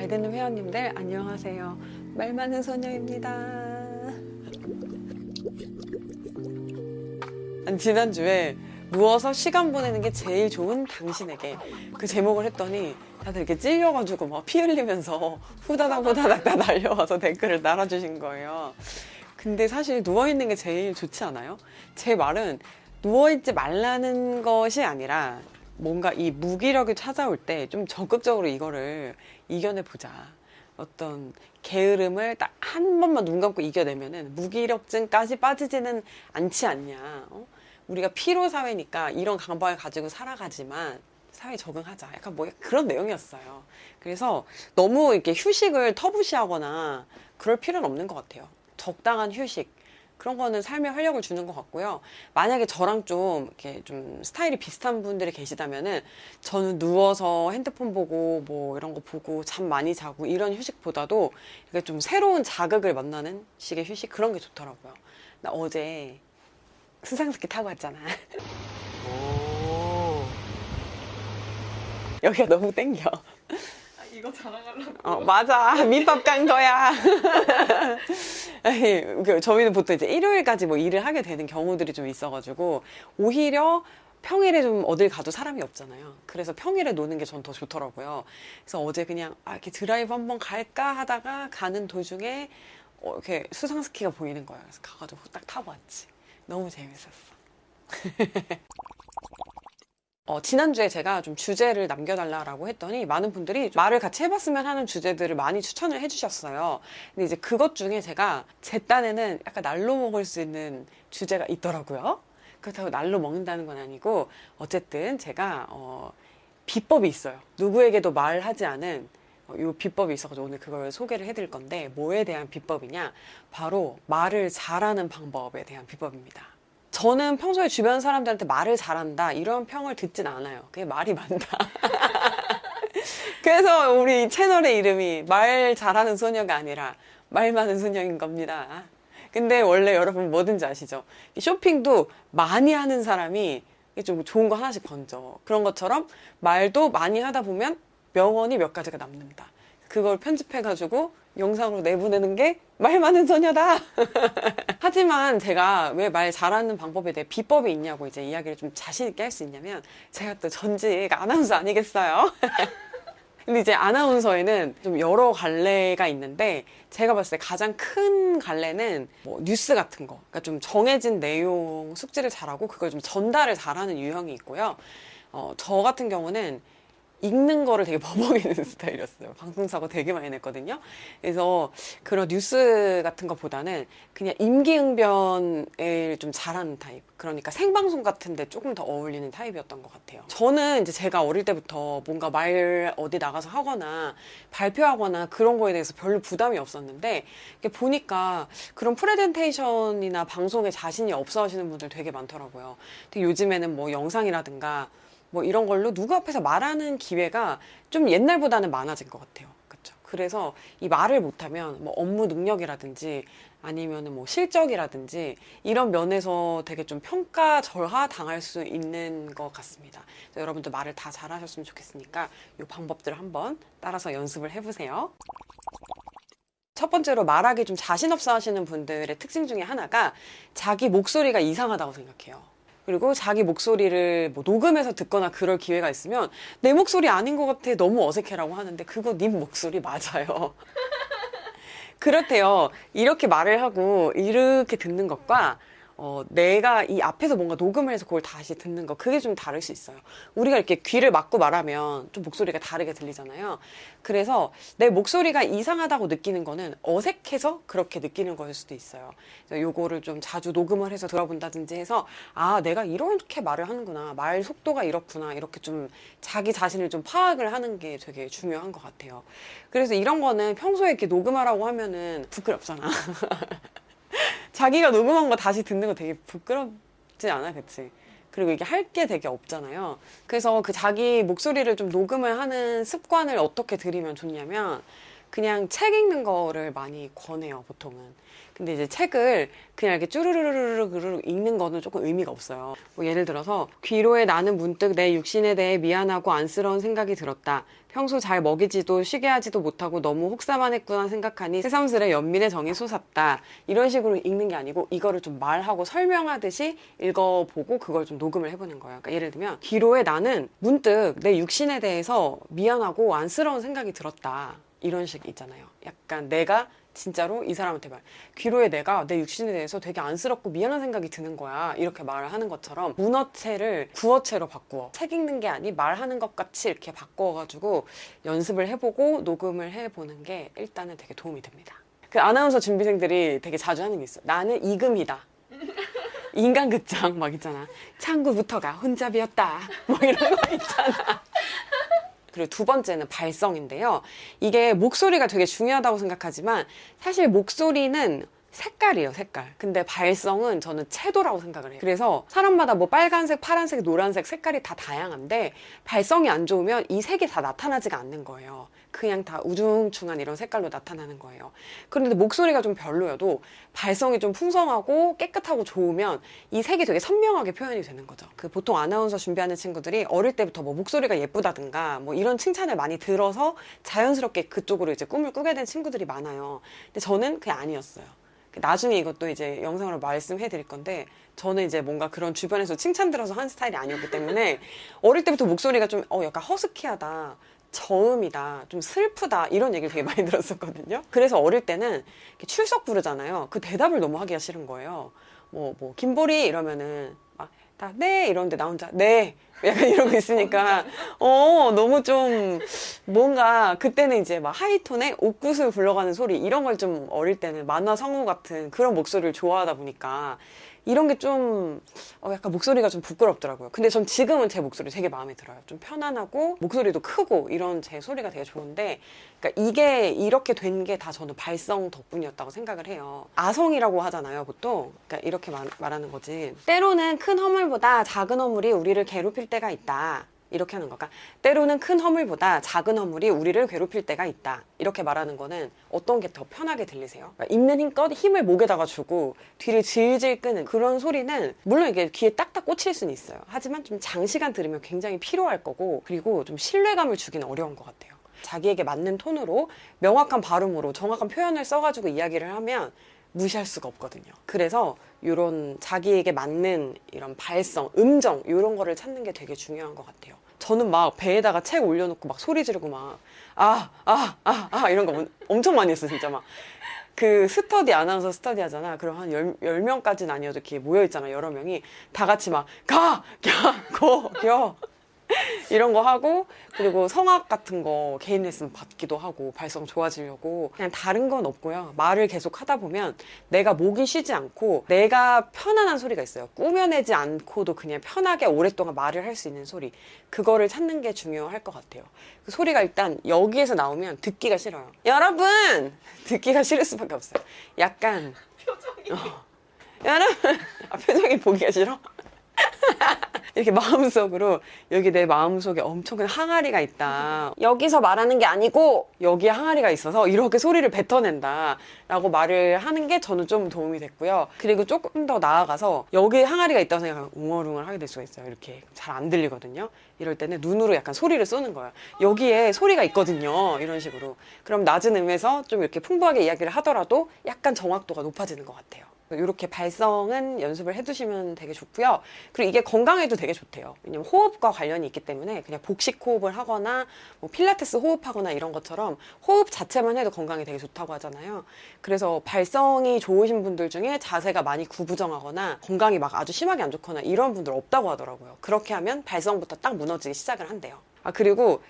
잘 듣는 회원님들 안녕하세요. 말 많은 소녀입니다. 지난주에 누워서 시간 보내는 게 제일 좋은 당신에게 그 제목을 했더니 다들 이렇게 찔려가지고 막 피 흘리면서 후다닥 후다닥 다 날려와서 댓글을 달아주신 거예요. 근데 사실 누워있는 게 제일 좋지 않아요? 제 말은 누워있지 말라는 것이 아니라 뭔가 이 무기력이 찾아올 때 좀 적극적으로 이거를 이겨내보자. 어떤 게으름을 딱 한 번만 눈 감고 이겨내면은 무기력증까지 빠지지는 않지 않냐. 어? 우리가 피로 사회니까 이런 강박을 가지고 살아가지만 사회에 적응하자. 약간 뭐 그런 내용이었어요. 그래서 너무 이렇게 휴식을 터부시하거나 그럴 필요는 없는 것 같아요. 적당한 휴식. 그런 거는 삶에 활력을 주는 것 같고요. 만약에 저랑 좀 이렇게 좀 스타일이 비슷한 분들이 계시다면은 저는 누워서 핸드폰 보고 뭐 이런 거 보고 잠 많이 자고 이런 휴식보다도 이게 좀 새로운 자극을 만나는 식의 휴식 그런 게 좋더라고요. 나 어제 수상스키 타고 왔잖아. 오. 여기가 너무 땡겨. 아, 이거 자랑하려고. 어, 맞아. 밑밥 간 거야. 그 저희는 보통 이제 일요일까지 뭐 일을 하게 되는 경우들이 좀 있어가지고, 오히려 평일에 좀 어딜 가도 사람이 없잖아요. 그래서 평일에 노는 게 전 더 좋더라고요. 그래서 어제 그냥, 아, 이렇게 드라이브 한번 갈까 하다가 가는 도중에, 어, 이렇게 수상스키가 보이는 거예요. 그래서 가가지고 딱 타고 왔지. 너무 재밌었어. 어, 지난주에 제가 좀 주제를 남겨달라고 했더니 많은 분들이 말을 같이 해봤으면 하는 주제들을 많이 추천을 해주셨어요. 근데 이제 그것 중에 제가 제 딴에는 약간 날로 먹을 수 있는 주제가 있더라고요. 그렇다고 날로 먹는다는 건 아니고 어쨌든 제가 어, 비법이 있어요. 누구에게도 말하지 않은 어, 요 비법이 있어가지고 오늘 그걸 소개를 해드릴 건데 뭐에 대한 비법이냐? 바로 말을 잘하는 방법에 대한 비법입니다. 저는 평소에 주변 사람들한테 말을 잘한다 이런 평을 듣진 않아요. 그게 말이 많다. 그래서 우리 채널의 이름이 말 잘하는 소녀가 아니라 말 많은 소녀인 겁니다. 근데 원래 여러분 뭐든지 아시죠? 쇼핑도 많이 하는 사람이 좀 좋은 거 하나씩 건져. 그런 것처럼 말도 많이 하다 보면 명언이 몇 가지가 남는다. 그걸 편집해가지고 영상으로 내보내는 게 말 많은 소녀다. 하지만 제가 왜 말 잘하는 방법에 대해 비법이 있냐고 이제 이야기를 좀 자신 있게 할 수 있냐면 제가 또 전직 아나운서 아니겠어요? 근데 이제 아나운서에는 좀 여러 갈래가 있는데 제가 봤을 때 가장 큰 갈래는 뭐 뉴스 같은 거. 그러니까 좀 정해진 내용 숙지를 잘하고 그걸 좀 전달을 잘하는 유형이 있고요. 어, 저 같은 경우는 읽는 거를 되게 버벅이는 스타일이었어요. 방송사고 되게 많이 냈거든요. 그래서 그런 뉴스 같은 것보다는 그냥 임기응변을 좀 잘하는 타입. 그러니까 생방송 같은데 조금 더 어울리는 타입이었던 것 같아요. 저는 이제 제가 어릴 때부터 뭔가 말 어디 나가서 하거나 발표하거나 그런 거에 대해서 별로 부담이 없었는데 보니까 그런 프레젠테이션이나 방송에 자신이 없어 하시는 분들 되게 많더라고요. 근데 요즘에는 뭐 영상이라든가 뭐 이런 걸로 누구 앞에서 말하는 기회가 좀 옛날보다는 많아진 것 같아요. 그렇죠. 그래서 이 말을 못하면 뭐 업무 능력이라든지 아니면은 뭐 실적이라든지 이런 면에서 되게 좀 평가 절하 당할 수 있는 것 같습니다. 여러분들 말을 다 잘하셨으면 좋겠으니까 이 방법들을 한번 따라서 연습을 해보세요. 첫 번째로 말하기 좀 자신 없어 하시는 분들의 특징 중에 하나가 자기 목소리가 이상하다고 생각해요. 그리고 자기 목소리를 뭐 녹음해서 듣거나 그럴 기회가 있으면 내 목소리 아닌 것 같아 너무 어색해라고 하는데 그거 님 목소리 맞아요. 그렇대요. 이렇게 말을 하고 이렇게 듣는 것과 어, 내가 이 앞에서 뭔가 녹음을 해서 그걸 다시 듣는 거, 그게 좀 다를 수 있어요. 우리가 이렇게 귀를 막고 말하면 좀 목소리가 다르게 들리잖아요. 그래서 내 목소리가 이상하다고 느끼는 거는 어색해서 그렇게 느끼는 거일 수도 있어요. 요거를 좀 자주 녹음을 해서 들어본다든지 해서, 아, 내가 이렇게 말을 하는구나. 말 속도가 이렇구나. 이렇게 좀 자기 자신을 좀 파악을 하는 게 되게 중요한 것 같아요. 그래서 이런 거는 평소에 이렇게 녹음하라고 하면은 부끄럽잖아. 자기가 녹음한 거 다시 듣는 거 되게 부끄럽지 않아, 그치? 그리고 이게 할 게 되게 없잖아요. 그래서 그 자기 목소리를 좀 녹음을 하는 습관을 어떻게 들이면 좋냐면, 그냥 책 읽는 거를 많이 권해요, 보통은. 근데 이제 책을 그냥 이렇게 쭈르르르르르 읽는 거는 조금 의미가 없어요. 뭐 예를 들어서 귀로에 나는 문득 내 육신에 대해 미안하고 안쓰러운 생각이 들었다. 평소 잘 먹이지도 쉬게 하지도 못하고 너무 혹사만 했구나 생각하니 새삼스레 연민의 정이 솟았다. 이런 식으로 읽는 게 아니고 이거를 좀 말하고 설명하듯이 읽어보고 그걸 좀 녹음을 해보는 거예요. 그러니까 예를 들면 기로에 나는 문득 내 육신에 대해서 미안하고 안쓰러운 생각이 들었다. 이런 식 있잖아요. 약간 내가 진짜로 이 사람한테 말. 귀로에 내가 내 육신에 대해서 되게 안쓰럽고 미안한 생각이 드는 거야. 이렇게 말을 하는 것처럼 문어체를 구어체로 바꾸어. 책 읽는 게 아니 말하는 것 같이 이렇게 바꿔가지고 연습을 해보고 녹음을 해보는 게 일단은 되게 도움이 됩니다. 그 아나운서 준비생들이 되게 자주 하는 게 있어. 나는 이금이다. 인간극장 막 있잖아. 창구부터가 혼잡이었다. 뭐 이런 거 있잖아 그리고 두 번째는 발성인데요. 이게 목소리가 되게 중요하다고 생각하지만 사실 목소리는 색깔이에요, 색깔. 근데 발성은 저는 채도라고 생각을 해요. 그래서 사람마다 뭐 빨간색, 파란색, 노란색 색깔이 다 다양한데 발성이 안 좋으면 이 색이 다 나타나지가 않는 거예요. 그냥 다 우중충한 이런 색깔로 나타나는 거예요. 그런데 목소리가 좀 별로여도 발성이 좀 풍성하고 깨끗하고 좋으면 이 색이 되게 선명하게 표현이 되는 거죠. 그 보통 아나운서 준비하는 친구들이 어릴 때부터 뭐 목소리가 예쁘다든가 뭐 이런 칭찬을 많이 들어서 자연스럽게 그쪽으로 이제 꿈을 꾸게 된 친구들이 많아요. 근데 저는 그게 아니었어요. 나중에 이것도 이제 영상으로 말씀해 드릴 건데 저는 이제 뭔가 그런 주변에서 칭찬 들어서 한 스타일이 아니었기 때문에 어릴 때부터 목소리가 좀 어 약간 허스키하다 저음이다, 좀 슬프다 이런 얘기를 되게 많이 들었었거든요. 그래서 어릴 때는 출석 부르잖아요. 그 대답을 너무 하기가 싫은 거예요. 뭐, 뭐, 김보리 이러면은 막, 다, 네! 이러는데 나 혼자, 네! 약간 이러고 있으니까, 어, 너무 좀, 뭔가, 그때는 이제 막 하이톤에 옥구슬 굴러가는 소리, 이런 걸 좀 어릴 때는 만화 성우 같은 그런 목소리를 좋아하다 보니까, 이런 게좀 어, 약간 목소리가 좀 부끄럽더라고요. 근데 전 지금은 제 목소리 되게 마음에 들어요. 좀 편안하고 목소리도 크고 이런 제 소리가 되게 좋은데 그러니까 이게 이렇게 된 게 다 저는 발성 덕분이었다고 생각을 해요. 아성이라고 하잖아요, 보통. 그러니까 이렇게 말, 말하는 거지. 때로는 큰 허물보다 작은 허물이 우리를 괴롭힐 때가 있다. 이렇게 하는 거가 때로는 큰 허물보다 작은 허물이 우리를 괴롭힐 때가 있다. 이렇게 말하는 거는 어떤 게 더 편하게 들리세요? 그러니까 있는 힘껏 힘을 목에다가 주고 뒤를 질질 끄는 그런 소리는 물론 이게 귀에 딱딱 꽂힐 수는 있어요. 하지만 좀 장시간 들으면 굉장히 필요할 거고 그리고 좀 신뢰감을 주기는 어려운 것 같아요. 자기에게 맞는 톤으로 명확한 발음으로 정확한 표현을 써가지고 이야기를 하면 무시할 수가 없거든요. 그래서 이런 자기에게 맞는 이런 발성, 음정 이런 거를 찾는 게 되게 중요한 것 같아요. 저는 막 배에다가 책 올려놓고 막 소리 지르고 막 아, 아, 아, 아 이런 거 엄청 많이 했어 진짜 막. 그 스터디 아나운서 스터디 하잖아. 그럼 한 열, 열 명까지는 아니어도 이렇게 모여있잖아. 여러 명이. 다 같이 막, 가! 겨! 고! 겨! 이런 거 하고 그리고 성악 같은 거 개인 레슨 받기도 하고 발성 좋아지려고 그냥 다른 건 없고요. 말을 계속 하다 보면 내가 목이 쉬지 않고 내가 편안한 소리가 있어요. 꾸며내지 않고도 그냥 편하게 오랫동안 말을 할 수 있는 소리. 그거를 찾는 게 중요할 것 같아요. 그 소리가 일단 여기에서 나오면 듣기가 싫어요. 여러분! 듣기가 싫을 수밖에 없어요. 약간 표정이 어. 여러분! 아, 표정이 보기가 싫어? 이렇게 마음속으로 여기 내 마음속에 엄청 큰 항아리가 있다. 여기서 말하는 게 아니고 여기에 항아리가 있어서 이렇게 소리를 뱉어낸다. 라고 말을 하는 게 저는 좀 도움이 됐고요. 그리고 조금 더 나아가서 여기에 항아리가 있다고 생각하면 웅얼웅얼 하게 될 수가 있어요. 이렇게 잘 안 들리거든요. 이럴 때는 눈으로 약간 소리를 쏘는 거예요. 여기에 소리가 있거든요. 이런 식으로. 그럼 낮은 음에서 좀 이렇게 풍부하게 이야기를 하더라도 약간 정확도가 높아지는 것 같아요. 이렇게 발성은 연습을 해두시면 되게 좋고요. 그리고 이게 건강에도 되게 좋대요. 왜냐면 호흡과 관련이 있기 때문에 그냥 복식 호흡을 하거나 뭐 필라테스 호흡하거나 이런 것처럼 호흡 자체만 해도 건강에 되게 좋다고 하잖아요. 그래서 발성이 좋으신 분들 중에 자세가 많이 구부정하거나 건강이 막 아주 심하게 안 좋거나 이런 분들 없다고 하더라고요. 그렇게 하면 발성부터 딱 무너지기 시작을 한대요. 아, 그리고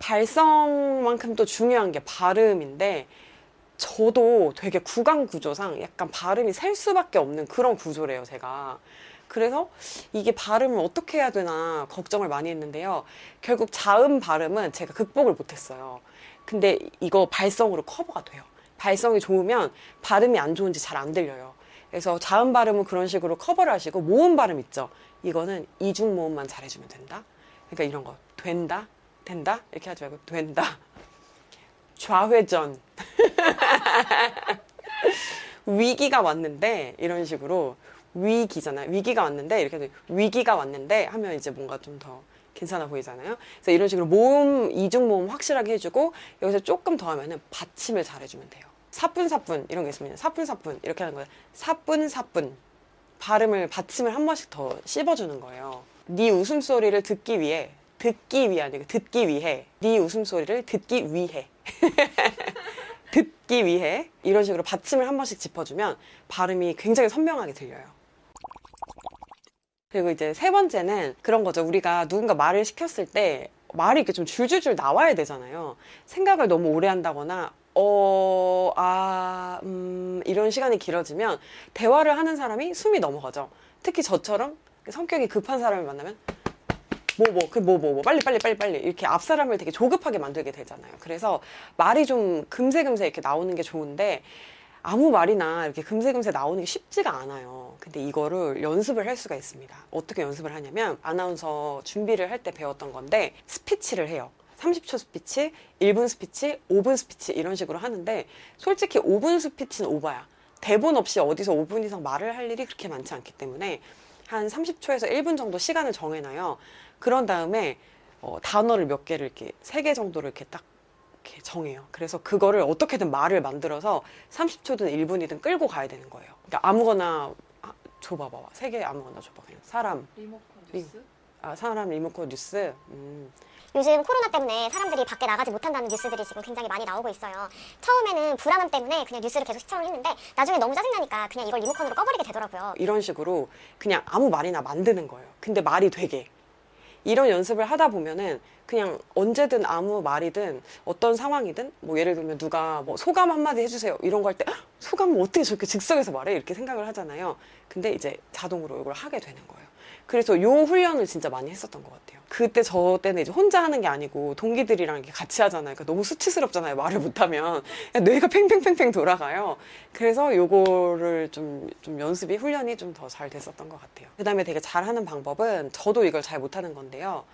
발성만큼 또 중요한 게 발음인데 저도 되게 구강 구조상 약간 발음이 셀 수밖에 없는 그런 구조래요, 제가. 그래서 이게 발음을 어떻게 해야 되나 걱정을 많이 했는데요. 결국 자음 발음은 제가 극복을 못했어요. 근데 이거 발성으로 커버가 돼요. 발성이 좋으면 발음이 안 좋은지 잘 안 들려요. 그래서 자음 발음은 그런 식으로 커버를 하시고 모음 발음 있죠. 이거는 이중 모음만 잘해주면 된다. 그러니까 이런 거 된다, 된다 이렇게 하지 말고 된다. 좌회전. 위기가 왔는데 이런 식으로 위기잖아요. 위기가 왔는데 이렇게 위기가 왔는데 하면 이제 뭔가 좀 더 괜찮아 보이잖아요. 그래서 이런 식으로 모음, 이중 모음 확실하게 해주고 여기서 조금 더 하면은 받침을 잘 해주면 돼요. 사뿐사뿐 이런 게 있으면 사뿐사뿐 이렇게 하는 거예요. 사뿐사뿐 발음을 받침을 한 번씩 더 씹어주는 거예요. 네 웃음소리를 듣기 위해 듣기 아니고 듣기 위해 네 웃음소리를 듣기 위해 듣기 위해 이런 식으로 받침을 한 번씩 짚어주면 발음이 굉장히 선명하게 들려요. 그리고 이제 세 번째는 그런 거죠. 우리가 누군가 말을 시켰을 때 말이 이렇게 좀 줄줄줄 나와야 되잖아요. 생각을 너무 오래 한다거나 어, 아, 음, 이런 시간이 길어지면 대화를 하는 사람이 숨이 넘어가죠. 특히 저처럼 성격이 급한 사람을 만나면 뭐, 뭐, 그, 뭐, 뭐, 뭐, 빨리, 빨리, 빨리, 빨리. 이렇게 앞 사람을 되게 조급하게 만들게 되잖아요. 그래서 말이 좀 금세 금세 이렇게 나오는 게 좋은데, 아무 말이나 이렇게 금세금세 나오는 게 쉽지가 않아요. 근데 이거를 연습을 할 수가 있습니다. 어떻게 연습을 하냐면, 아나운서 준비를 할 때 배웠던 건데, 스피치를 해요. 30초 스피치, 1분 스피치, 5분 스피치 이런 식으로 하는데 솔직히 5분 스피치는 오바야. 대본 없이 어디서 5분 이상 말을 할 일이 그렇게 많지 않기 때문에 한 30초에서 1분 정도 시간을 정해놔요. 그런 다음에 어, 단어를 몇 개를 이렇게 세 개 정도를 이렇게 딱 이렇게 정해요. 그래서 그거를 어떻게든 말을 만들어서 30초든 1분이든 끌고 가야 되는 거예요. 그러니까 아무거나 아, 줘봐봐. 세 개 아무거나 줘봐. 그냥 사람, 리모컨 뉴스? 아 사람 리모컨 뉴스. 음. 요즘 코로나 때문에 사람들이 밖에 나가지 못한다는 뉴스들이 지금 굉장히 많이 나오고 있어요. 처음에는 불안함 때문에 그냥 뉴스를 계속 시청을 했는데 나중에 너무 짜증나니까 그냥 이걸 리모컨으로 꺼버리게 되더라고요. 이런 식으로 그냥 아무 말이나 만드는 거예요. 근데 말이 되게. 이런 연습을 하다 보면은 그냥 언제든 아무 말이든 어떤 상황이든 뭐 예를 들면 누가 뭐 소감 한마디 해주세요 이런 거 할 때 소감을 어떻게 저렇게 즉석에서 말해 이렇게 생각을 하잖아요. 근데 이제 자동으로 이걸 하게 되는 거예요. 그래서 요 훈련을 진짜 많이 했었던 것 같아요. 그때 저 때는 이제 혼자 하는 게 아니고 동기들이랑 이렇게 같이 하잖아요. 그러니까 너무 수치스럽잖아요. 말을 못하면. 뇌가 팽팽팽팽 돌아가요. 그래서 요거를 좀, 좀 연습이 훈련이 좀 더 잘 됐었던 것 같아요. 그 다음에 되게 잘하는 방법은 저도 이걸 잘 못하는 건데요.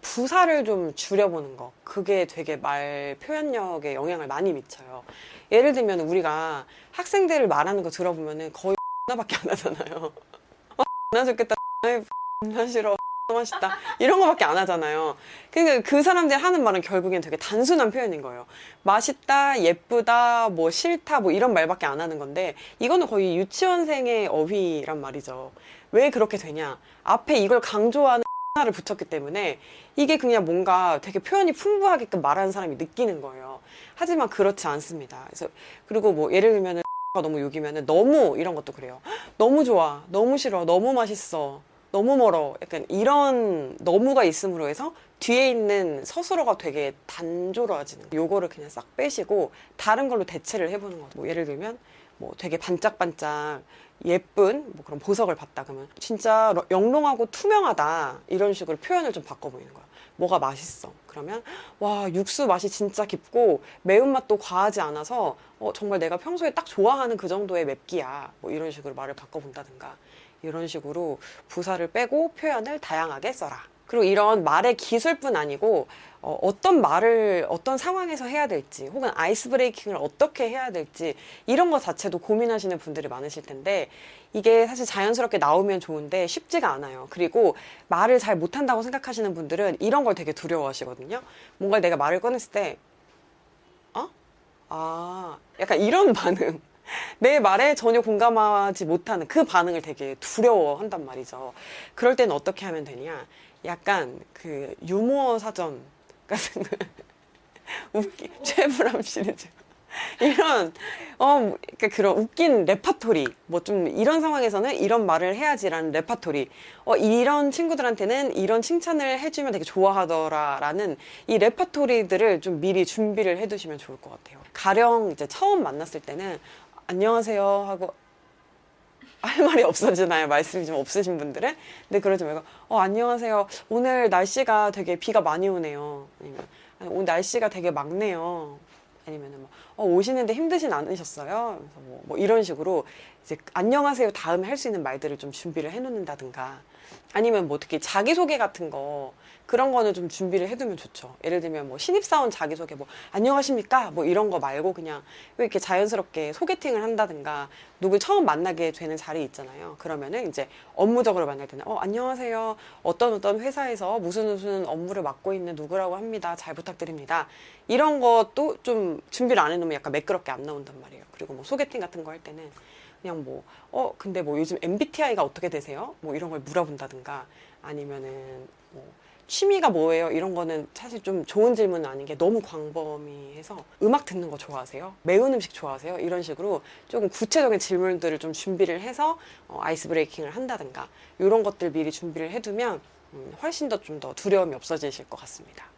부사를 좀 줄여보는 거. 그게 되게 말 표현력에 영향을 많이 미쳐요. 예를 들면 우리가 학생들을 말하는 거 들어보면은 거의 나밖에 안 하잖아요. 어, 나 좋겠다. 나 싫어. 맛있다. 이런 거밖에 안 하잖아요. 그러니까 그 사람들이 하는 말은 결국엔 되게 단순한 표현인 거예요. 맛있다, 예쁘다, 뭐 싫다, 뭐 이런 말밖에 안 하는 건데 이거는 거의 유치원생의 어휘란 말이죠. 왜 그렇게 되냐? 앞에 이걸 강조하는 하나를 붙였기 때문에 이게 그냥 뭔가 되게 표현이 풍부하게끔 말하는 사람이 느끼는 거예요. 하지만 그렇지 않습니다. 그래서 그리고 뭐 예를 들면은 너무 욕이면은 너무 이런 것도 그래요. 너무 좋아, 너무 싫어, 너무 맛있어. 너무 멀어. 약간 이런 너무가 있음으로 해서 뒤에 있는 서술어가 되게 단조로워지는. 요거를 그냥 싹 빼시고 다른 걸로 대체를 해보는 거죠. 뭐 예를 들면 뭐 되게 반짝반짝 예쁜 뭐 그런 보석을 봤다 그러면 진짜 영롱하고 투명하다 이런 식으로 표현을 좀 바꿔 보이는 거야. 뭐가 맛있어. 그러면 와 육수 맛이 진짜 깊고 매운맛도 과하지 않아서 어, 정말 내가 평소에 딱 좋아하는 그 정도의 맵기야. 뭐 이런 식으로 말을 바꿔 본다든가 이런 식으로 부사를 빼고 표현을 다양하게 써라. 그리고 이런 말의 기술뿐 아니고 어, 떤 말을 어떤 상황에서 해야 될지 혹은 아이스 브레이킹을 어떻게 해야 될지 이런 것 자체도 고민하시는 분들이 많으실 텐데 이게 사실 자연스럽게 나오면 좋은데 쉽지가 않아요. 그리고 말을 잘 못한다고 생각하시는 분들은 이런 걸 되게 두려워하시거든요. 뭔가 내가 말을 꺼냈을 때 어? 아 약간 이런 반응 내 말에 전혀 공감하지 못하는 그 반응을 되게 두려워한단 말이죠. 그럴 때는 어떻게 하면 되냐? 약간 그 유머 사전 같은 웃기 최불암 시리즈 이런 어 그러니까 그런 웃긴 레파토리 뭐 좀 이런 상황에서는 이런 말을 해야지라는 레파토리 어 이런 친구들한테는 이런 칭찬을 해주면 되게 좋아하더라라는 이 레파토리들을 좀 미리 준비를 해두시면 좋을 것 같아요. 가령 이제 처음 만났을 때는 안녕하세요 하고 할 말이 없어지나요? 말씀이 좀 없으신 분들은? 근데 그러지 말고, 어, 안녕하세요. 오늘 날씨가 되게 비가 많이 오네요. 아니면, 오늘 날씨가 되게 맑네요. 아니면은 뭐 어, 오시는데 힘드진 않으셨어요? 그래서 뭐, 뭐 이런 식으로 이제 안녕하세요 다음에 할 수 있는 말들을 좀 준비를 해놓는다든가 아니면 뭐 특히 자기소개 같은 거 그런 거는 좀 준비를 해두면 좋죠. 예를 들면 뭐 신입사원 자기소개 뭐 안녕하십니까 뭐 이런 거 말고 그냥 왜 이렇게 자연스럽게 소개팅을 한다든가 누굴 처음 만나게 되는 자리 있잖아요. 그러면은 이제 업무적으로 만날 때는 어 안녕하세요 어떤 어떤 회사에서 무슨 무슨 업무를 맡고 있는 누구라고 합니다. 잘 부탁드립니다. 이런 것도 좀 준비를 안 해놓으면 약간 매끄럽게 안 나온단 말이에요. 그리고 뭐 소개팅 같은 거 할 때는 그냥 뭐, 어, 근데 뭐 요즘 MBTI가 어떻게 되세요? 뭐 이런 걸 물어본다든가 아니면은 뭐 취미가 뭐예요? 이런 거는 사실 좀 좋은 질문은 아닌 게 너무 광범위해서 음악 듣는 거 좋아하세요? 매운 음식 좋아하세요? 이런 식으로 조금 구체적인 질문들을 좀 준비를 해서 어, 아이스 브레이킹을 한다든가 이런 것들 미리 준비를 해두면 음, 훨씬 더 좀더 두려움이 없어지실 것 같습니다.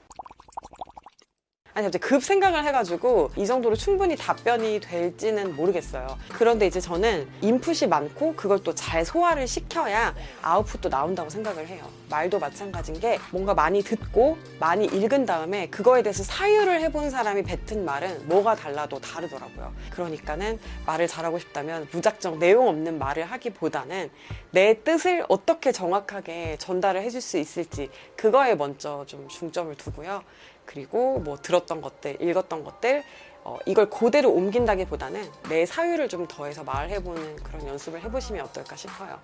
아니 갑자기 급 생각을 해가지고 이 정도로 충분히 답변이 될지는 모르겠어요. 그런데 이제 저는 인풋이 많고 그걸 또 잘 소화를 시켜야 아웃풋도 나온다고 생각을 해요. 말도 마찬가지인 게 뭔가 많이 듣고 많이 읽은 다음에 그거에 대해서 사유를 해본 사람이 뱉은 말은 뭐가 달라도 다르더라고요. 그러니까는 말을 잘하고 싶다면 무작정 내용 없는 말을 하기보다는 내 뜻을 어떻게 정확하게 전달을 해줄 수 있을지 그거에 먼저 좀 중점을 두고요. 그리고 뭐 들었던 것들, 읽었던 것들, 어, 이걸 그대로 옮긴다기보다는 내 사유를 좀 더해서 말해보는 그런 연습을 해보시면 어떨까 싶어요.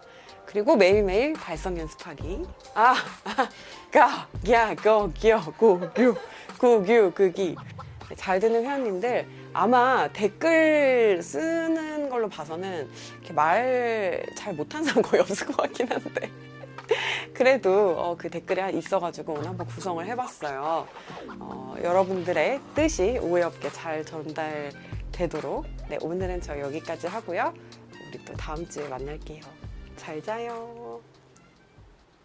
그리고 매일매일 발성 연습하기. 아, 아, 가, 야, 거, 기어, 고, 규, 구, 규, 그기. 잘 듣는 회원님들 아마 댓글 쓰는 걸로 봐서는 이렇게 말 잘 못하는 사람 거의 없을 것 같긴 한데. 그래도 어, 그 댓글이 한 있어가지고 오늘 한번 구성을 해봤어요. 어, 여러분들의 뜻이 오해 없게 잘 전달되도록. 네, 오늘은 저 여기까지 하고요. 우리 또 다음 주에 만날게요. 잘 자요.